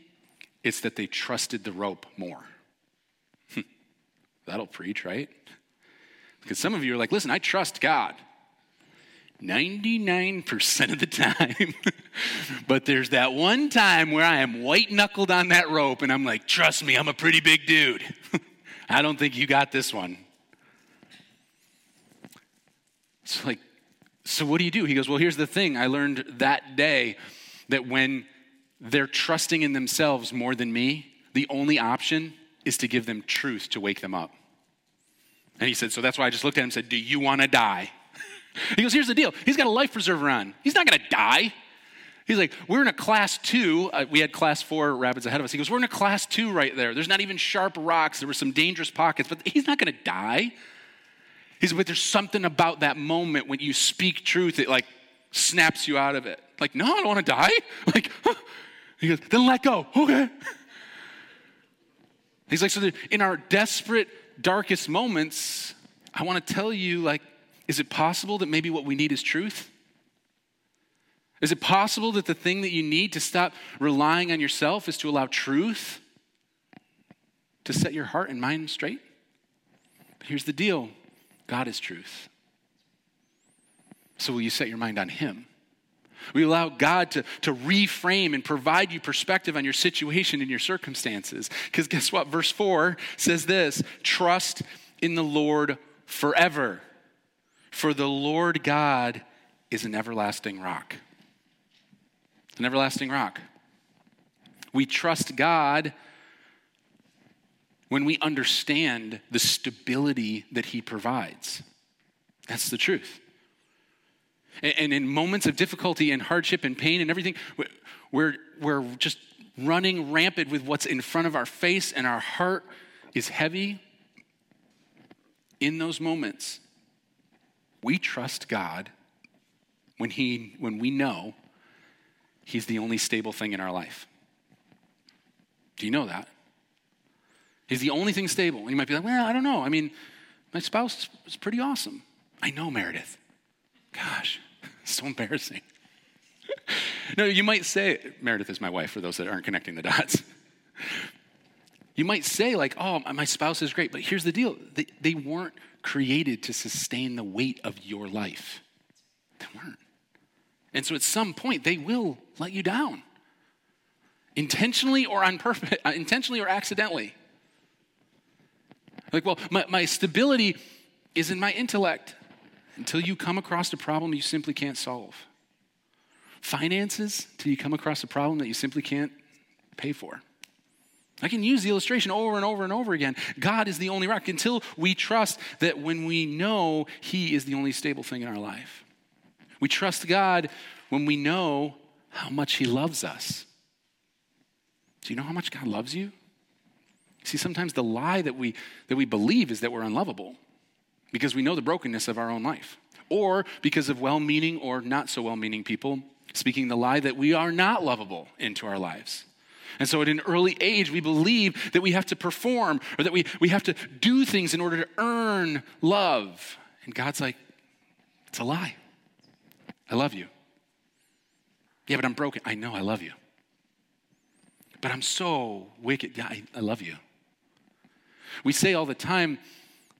[SPEAKER 2] it's that they trusted the rope more. Hmm. That'll preach, right? Because some of you are like, listen, I trust God. 99% of the time. but there's that one time where I am white knuckled on that rope and I'm like, trust me, I'm a pretty big dude. I don't think you got this one. It's like, so what do you do? He goes, well, here's the thing. I learned that day that when they're trusting in themselves more than me, the only option is to give them truth to wake them up. And he said, so that's why I just looked at him and said, do you want to die? He goes, Here's the deal. He's got a life preserver on. He's not going to die. He's like, We're in a class two. Uh, we had class four rapids ahead of us. He goes, We're in a class two right there. There's not even sharp rocks. There were some dangerous pockets, but he's not going to die. He's but there's something about that moment when you speak truth, like snaps you out of it. Like, no, I don't want to die. Like, huh. he goes, then let go. Okay. He's like, so in our desperate, darkest moments, I want to tell you, like, is it possible that maybe what we need is truth? Is it possible that the thing that you need to stop relying on yourself is to allow truth to set your heart and mind straight? But here's the deal God is truth. So will you set your mind on Him? We allow God to, to reframe and provide you perspective on your situation and your circumstances. Because guess what? Verse 4 says this trust in the Lord forever, for the Lord God is an everlasting rock. An everlasting rock. We trust God when we understand the stability that He provides. That's the truth. And in moments of difficulty and hardship and pain and everything, we're, we're just running rampant with what's in front of our face, and our heart is heavy. In those moments, we trust God when, he, when we know He's the only stable thing in our life. Do you know that? He's the only thing stable. And you might be like, well, I don't know. I mean, my spouse is pretty awesome. I know, Meredith. Gosh, so embarrassing. no, you might say, Meredith is my wife for those that aren't connecting the dots. You might say, like, oh, my spouse is great, but here's the deal they, they weren't created to sustain the weight of your life. They weren't. And so at some point, they will let you down, intentionally or on purpose, intentionally or accidentally. Like, well, my, my stability is in my intellect until you come across a problem you simply can't solve. Finances, until you come across a problem that you simply can't pay for. I can use the illustration over and over and over again. God is the only rock until we trust that when we know He is the only stable thing in our life. We trust God when we know how much He loves us. Do you know how much God loves you? See, sometimes the lie that we, that we believe is that we're unlovable because we know the brokenness of our own life, or because of well meaning or not so well meaning people speaking the lie that we are not lovable into our lives. And so at an early age, we believe that we have to perform or that we, we have to do things in order to earn love. And God's like, it's a lie. I love you. Yeah, but I'm broken. I know I love you. But I'm so wicked. Yeah, I, I love you. We say all the time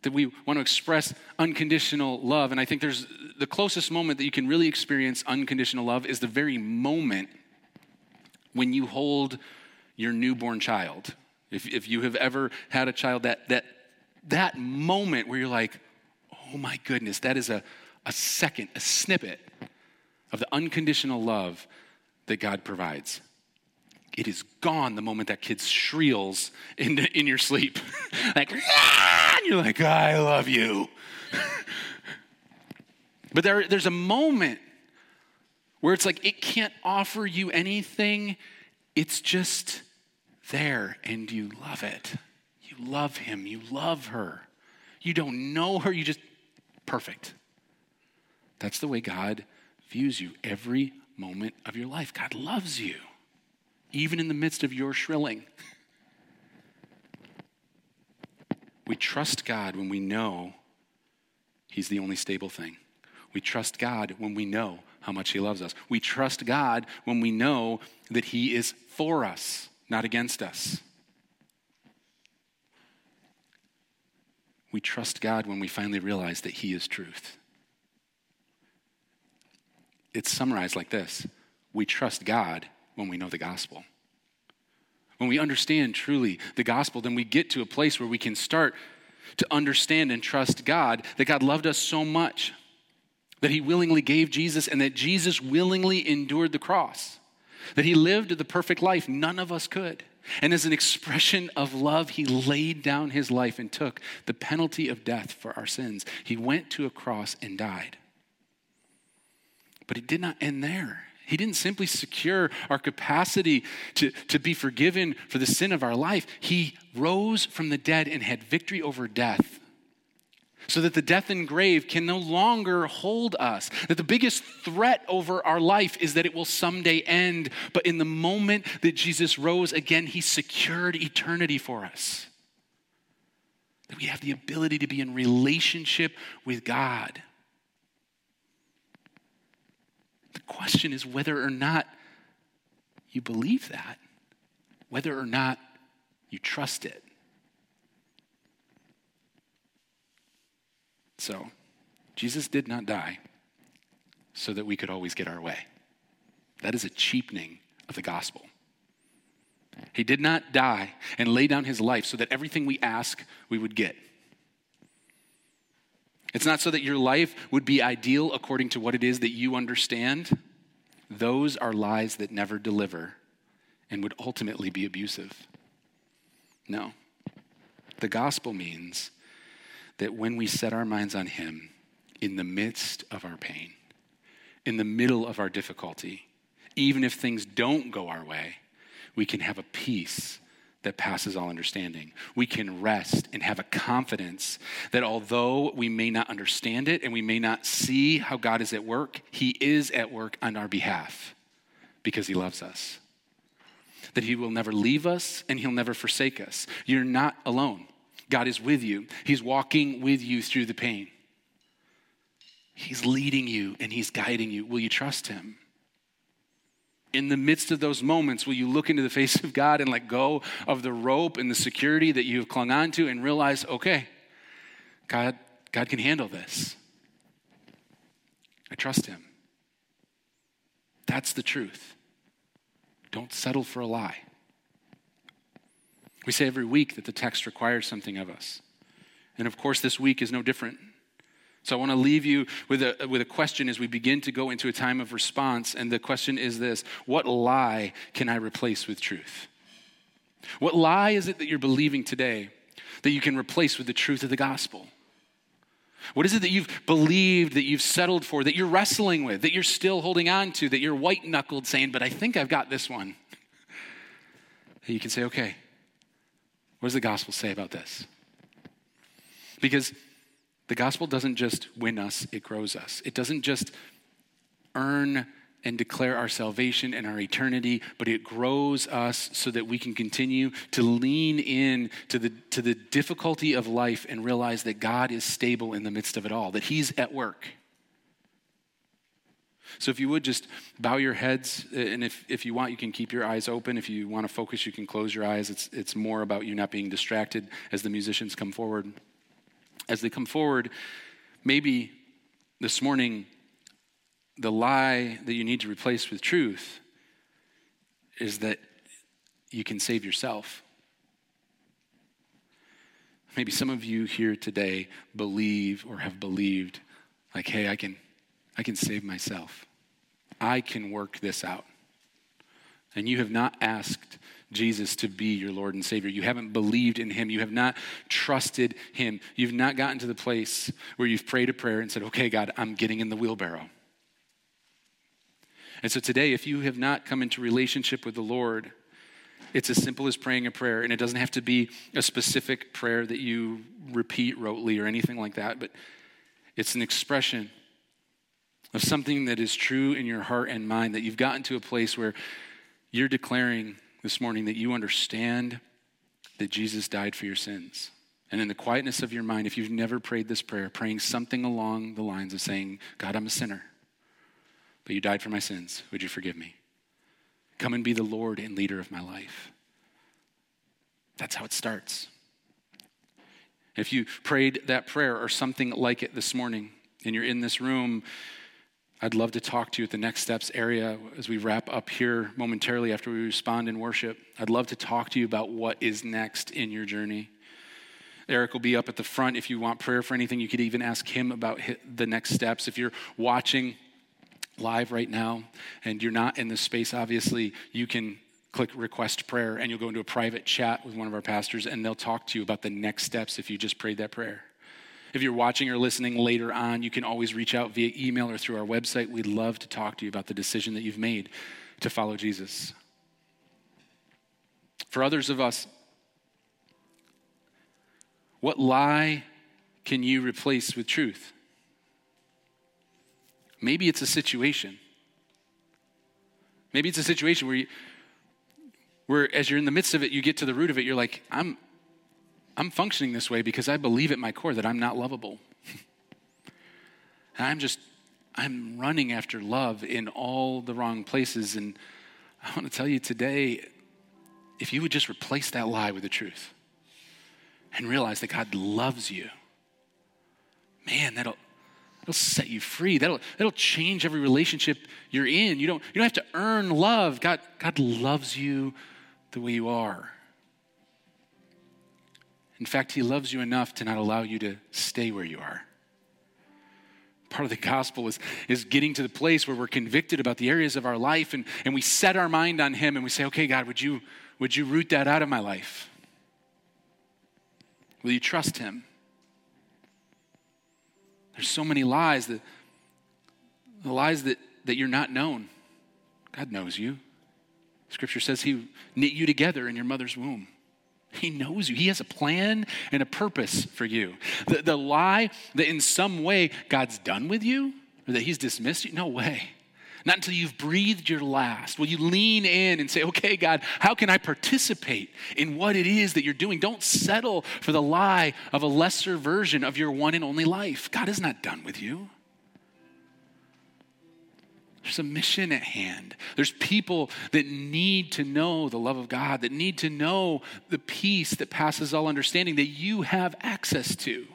[SPEAKER 2] that we want to express unconditional love. And I think there's the closest moment that you can really experience unconditional love is the very moment when you hold your newborn child. If, if you have ever had a child, that, that, that moment where you're like, oh my goodness, that is a, a second, a snippet of the unconditional love that God provides it is gone the moment that kid shriels in, in your sleep. like, ah! and you're like, I love you. but there, there's a moment where it's like it can't offer you anything, it's just there and you love it. You love him, you love her. You don't know her, you just, perfect. That's the way God views you every moment of your life. God loves you even in the midst of your shrilling. We trust God when we know He's the only stable thing. We trust God when we know how much He loves us. We trust God when we know that He is for us, not against us. We trust God when we finally realize that He is truth. It's summarized like this We trust God when we know the gospel. When we understand truly the gospel, then we get to a place where we can start to understand and trust God that God loved us so much that he willingly gave Jesus and that Jesus willingly endured the cross, that he lived the perfect life none of us could. And as an expression of love, he laid down his life and took the penalty of death for our sins. He went to a cross and died. But it did not end there. He didn't simply secure our capacity to, to be forgiven for the sin of our life. He rose from the dead and had victory over death. So that the death and grave can no longer hold us. That the biggest threat over our life is that it will someday end. But in the moment that Jesus rose again, he secured eternity for us. That we have the ability to be in relationship with God. The question is whether or not you believe that, whether or not you trust it. So, Jesus did not die so that we could always get our way. That is a cheapening of the gospel. He did not die and lay down his life so that everything we ask we would get. It's not so that your life would be ideal according to what it is that you understand. Those are lies that never deliver and would ultimately be abusive. No. The gospel means that when we set our minds on Him in the midst of our pain, in the middle of our difficulty, even if things don't go our way, we can have a peace that passes all understanding. We can rest and have a confidence that although we may not understand it and we may not see how God is at work, He is at work on our behalf because He loves us. That He will never leave us and He'll never forsake us. You're not alone. God is with you, He's walking with you through the pain. He's leading you and He's guiding you. Will you trust Him? In the midst of those moments, will you look into the face of God and let go of the rope and the security that you have clung on to and realize, okay, God, God can handle this. I trust Him. That's the truth. Don't settle for a lie. We say every week that the text requires something of us. And of course, this week is no different. So I want to leave you with a, with a question as we begin to go into a time of response. And the question is this What lie can I replace with truth? What lie is it that you're believing today that you can replace with the truth of the gospel? What is it that you've believed, that you've settled for, that you're wrestling with, that you're still holding on to, that you're white knuckled saying, but I think I've got this one? And you can say, okay, what does the gospel say about this? Because the gospel doesn't just win us, it grows us. It doesn't just earn and declare our salvation and our eternity, but it grows us so that we can continue to lean in to the, to the difficulty of life and realize that God is stable in the midst of it all, that He's at work. So, if you would just bow your heads, and if, if you want, you can keep your eyes open. If you want to focus, you can close your eyes. It's, it's more about you not being distracted as the musicians come forward as they come forward, maybe this morning, the lie that you need to replace with truth is that you can save yourself. Maybe some of you here today believe or have believed, like, hey, I can, I can save myself. I can work this out. And you have not asked Jesus to be your Lord and Savior. You haven't believed in Him. You have not trusted Him. You've not gotten to the place where you've prayed a prayer and said, okay, God, I'm getting in the wheelbarrow. And so today, if you have not come into relationship with the Lord, it's as simple as praying a prayer. And it doesn't have to be a specific prayer that you repeat rotely or anything like that, but it's an expression of something that is true in your heart and mind, that you've gotten to a place where you're declaring this morning that you understand that Jesus died for your sins. And in the quietness of your mind, if you've never prayed this prayer, praying something along the lines of saying, God, I'm a sinner, but you died for my sins. Would you forgive me? Come and be the Lord and leader of my life. That's how it starts. If you prayed that prayer or something like it this morning, and you're in this room I'd love to talk to you at the next steps area as we wrap up here momentarily after we respond in worship. I'd love to talk to you about what is next in your journey. Eric will be up at the front if you want prayer for anything. You could even ask him about the next steps. If you're watching live right now and you're not in this space, obviously, you can click request prayer and you'll go into a private chat with one of our pastors and they'll talk to you about the next steps if you just prayed that prayer. If you're watching or listening later on, you can always reach out via email or through our website. We'd love to talk to you about the decision that you've made to follow Jesus. For others of us, what lie can you replace with truth? Maybe it's a situation. Maybe it's a situation where you, where as you're in the midst of it, you get to the root of it, you're like, I'm, I'm functioning this way because I believe at my core that I'm not lovable. and I'm just, I'm running after love in all the wrong places. And I want to tell you today if you would just replace that lie with the truth and realize that God loves you, man, that'll, It'll set you free. That'll, that'll change every relationship you're in. You don't, you don't have to earn love. God, God loves you the way you are. In fact, He loves you enough to not allow you to stay where you are. Part of the gospel is, is getting to the place where we're convicted about the areas of our life and, and we set our mind on Him and we say, okay, God, would you, would you root that out of my life? Will you trust Him? There's so many lies that the lies that, that you're not known. God knows you. Scripture says He knit you together in your mother's womb. He knows you. He has a plan and a purpose for you. The, the lie that in some way God's done with you or that He's dismissed you, no way. Not until you've breathed your last. Will you lean in and say, okay, God, how can I participate in what it is that you're doing? Don't settle for the lie of a lesser version of your one and only life. God is not done with you. There's a mission at hand. There's people that need to know the love of God, that need to know the peace that passes all understanding that you have access to.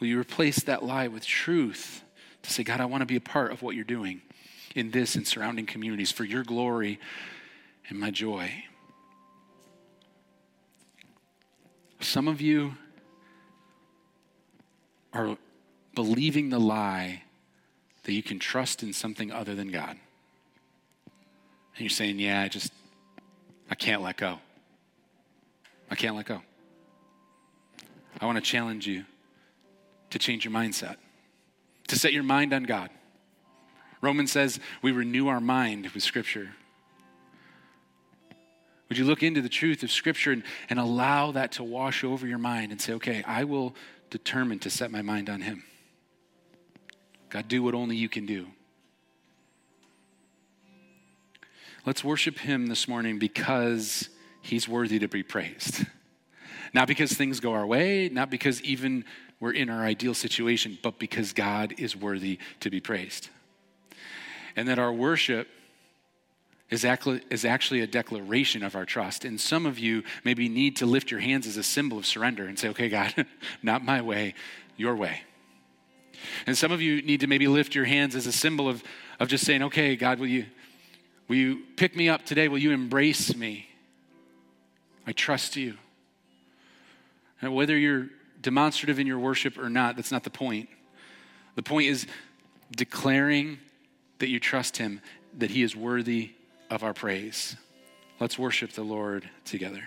[SPEAKER 2] Will you replace that lie with truth to say, God, I want to be a part of what you're doing in this and surrounding communities for your glory and my joy? Some of you are believing the lie that you can trust in something other than God. And you're saying, Yeah, I just, I can't let go. I can't let go. I want to challenge you to change your mindset, to set your mind on God. Romans says we renew our mind with Scripture. Would you look into the truth of Scripture and, and allow that to wash over your mind and say, okay, I will determine to set my mind on Him? God, do what only you can do. Let's worship him this morning because he's worthy to be praised. Not because things go our way, not because even we're in our ideal situation, but because God is worthy to be praised. And that our worship is actually a declaration of our trust. And some of you maybe need to lift your hands as a symbol of surrender and say, okay, God, not my way, your way. And some of you need to maybe lift your hands as a symbol of, of just saying, okay, God, will you, will you pick me up today? Will you embrace me? I trust you. And whether you're demonstrative in your worship or not, that's not the point. The point is declaring that you trust Him, that He is worthy of our praise. Let's worship the Lord together.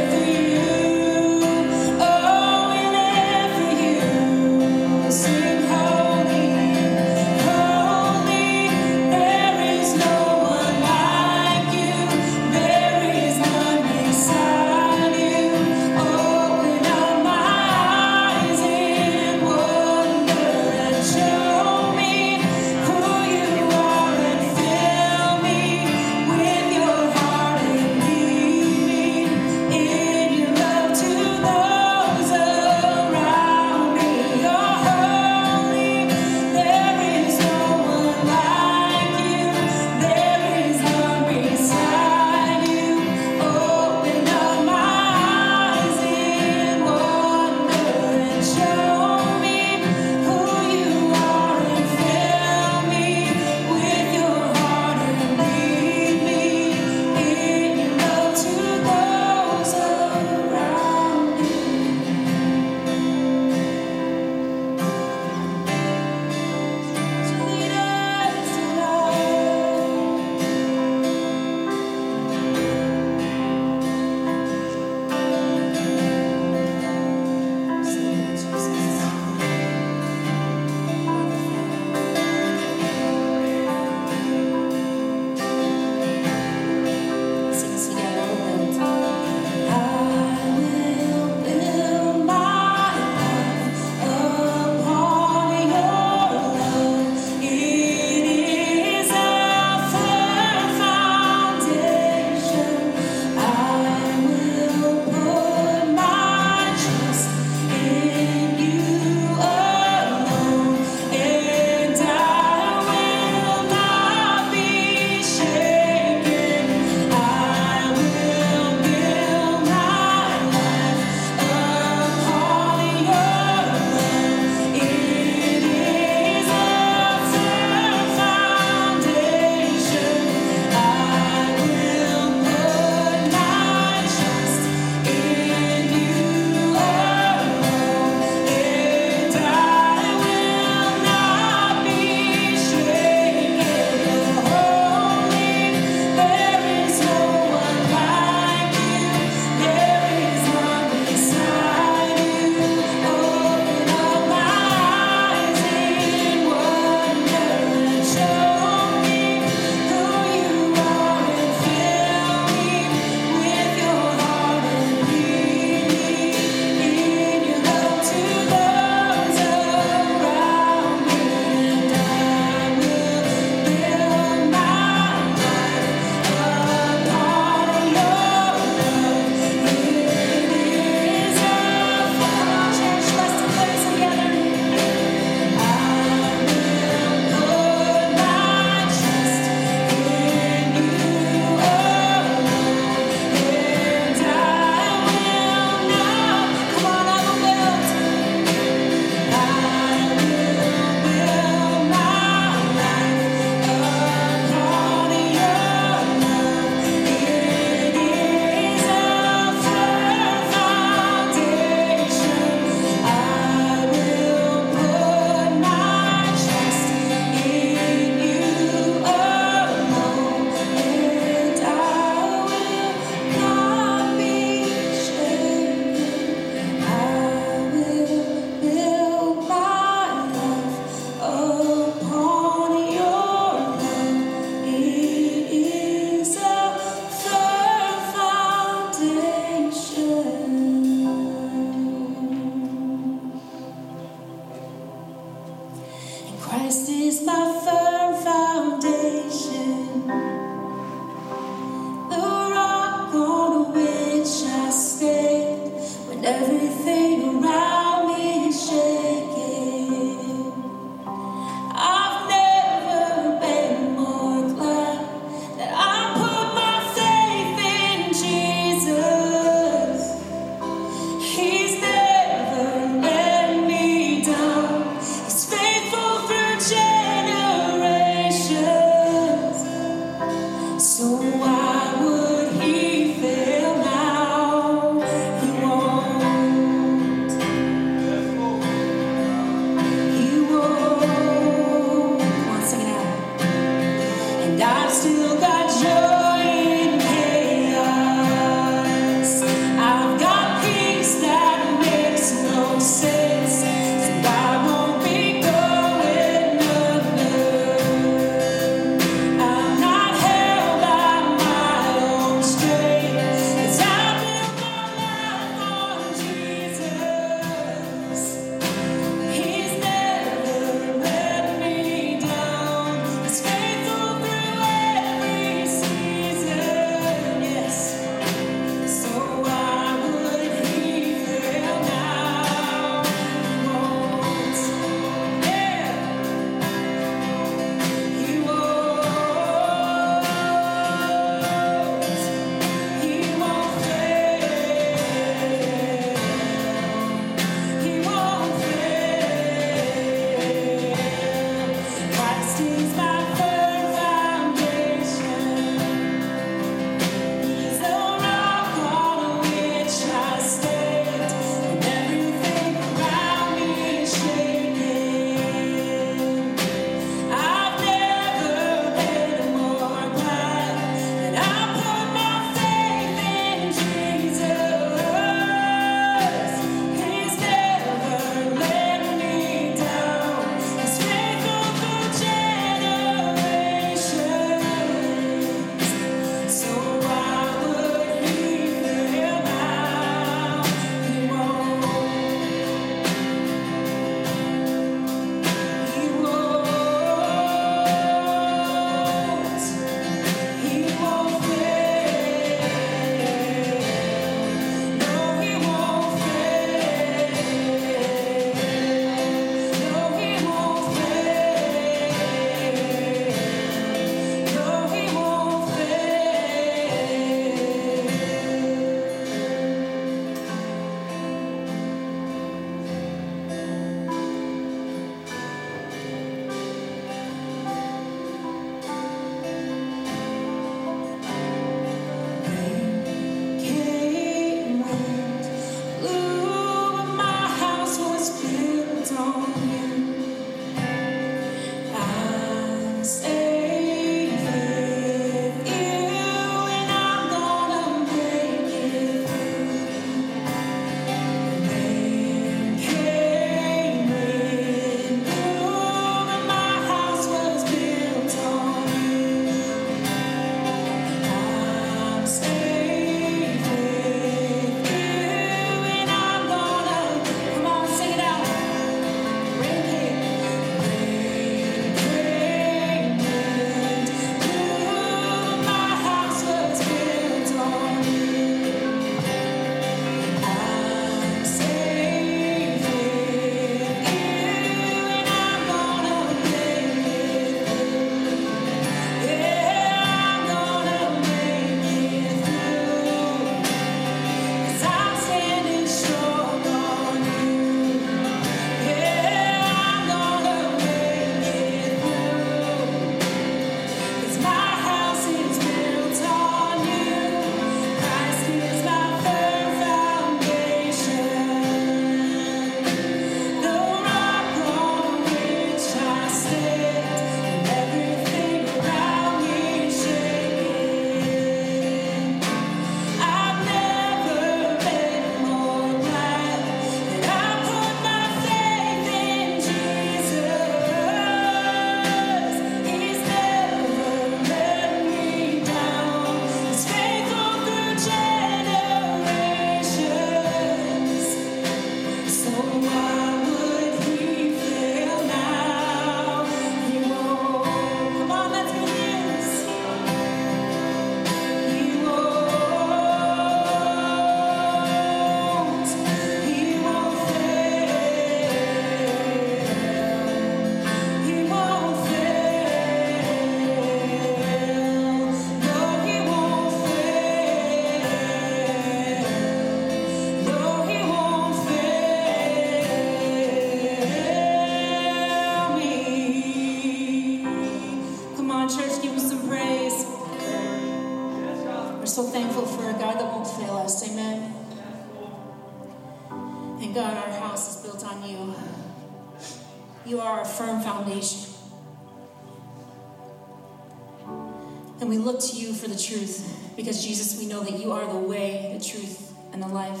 [SPEAKER 3] Truth because, Jesus, we know that you are the way, the truth, and the life.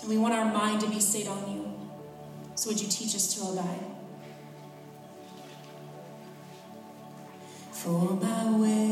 [SPEAKER 3] And we want our mind to be stayed on you. So would you teach us to abide? For my way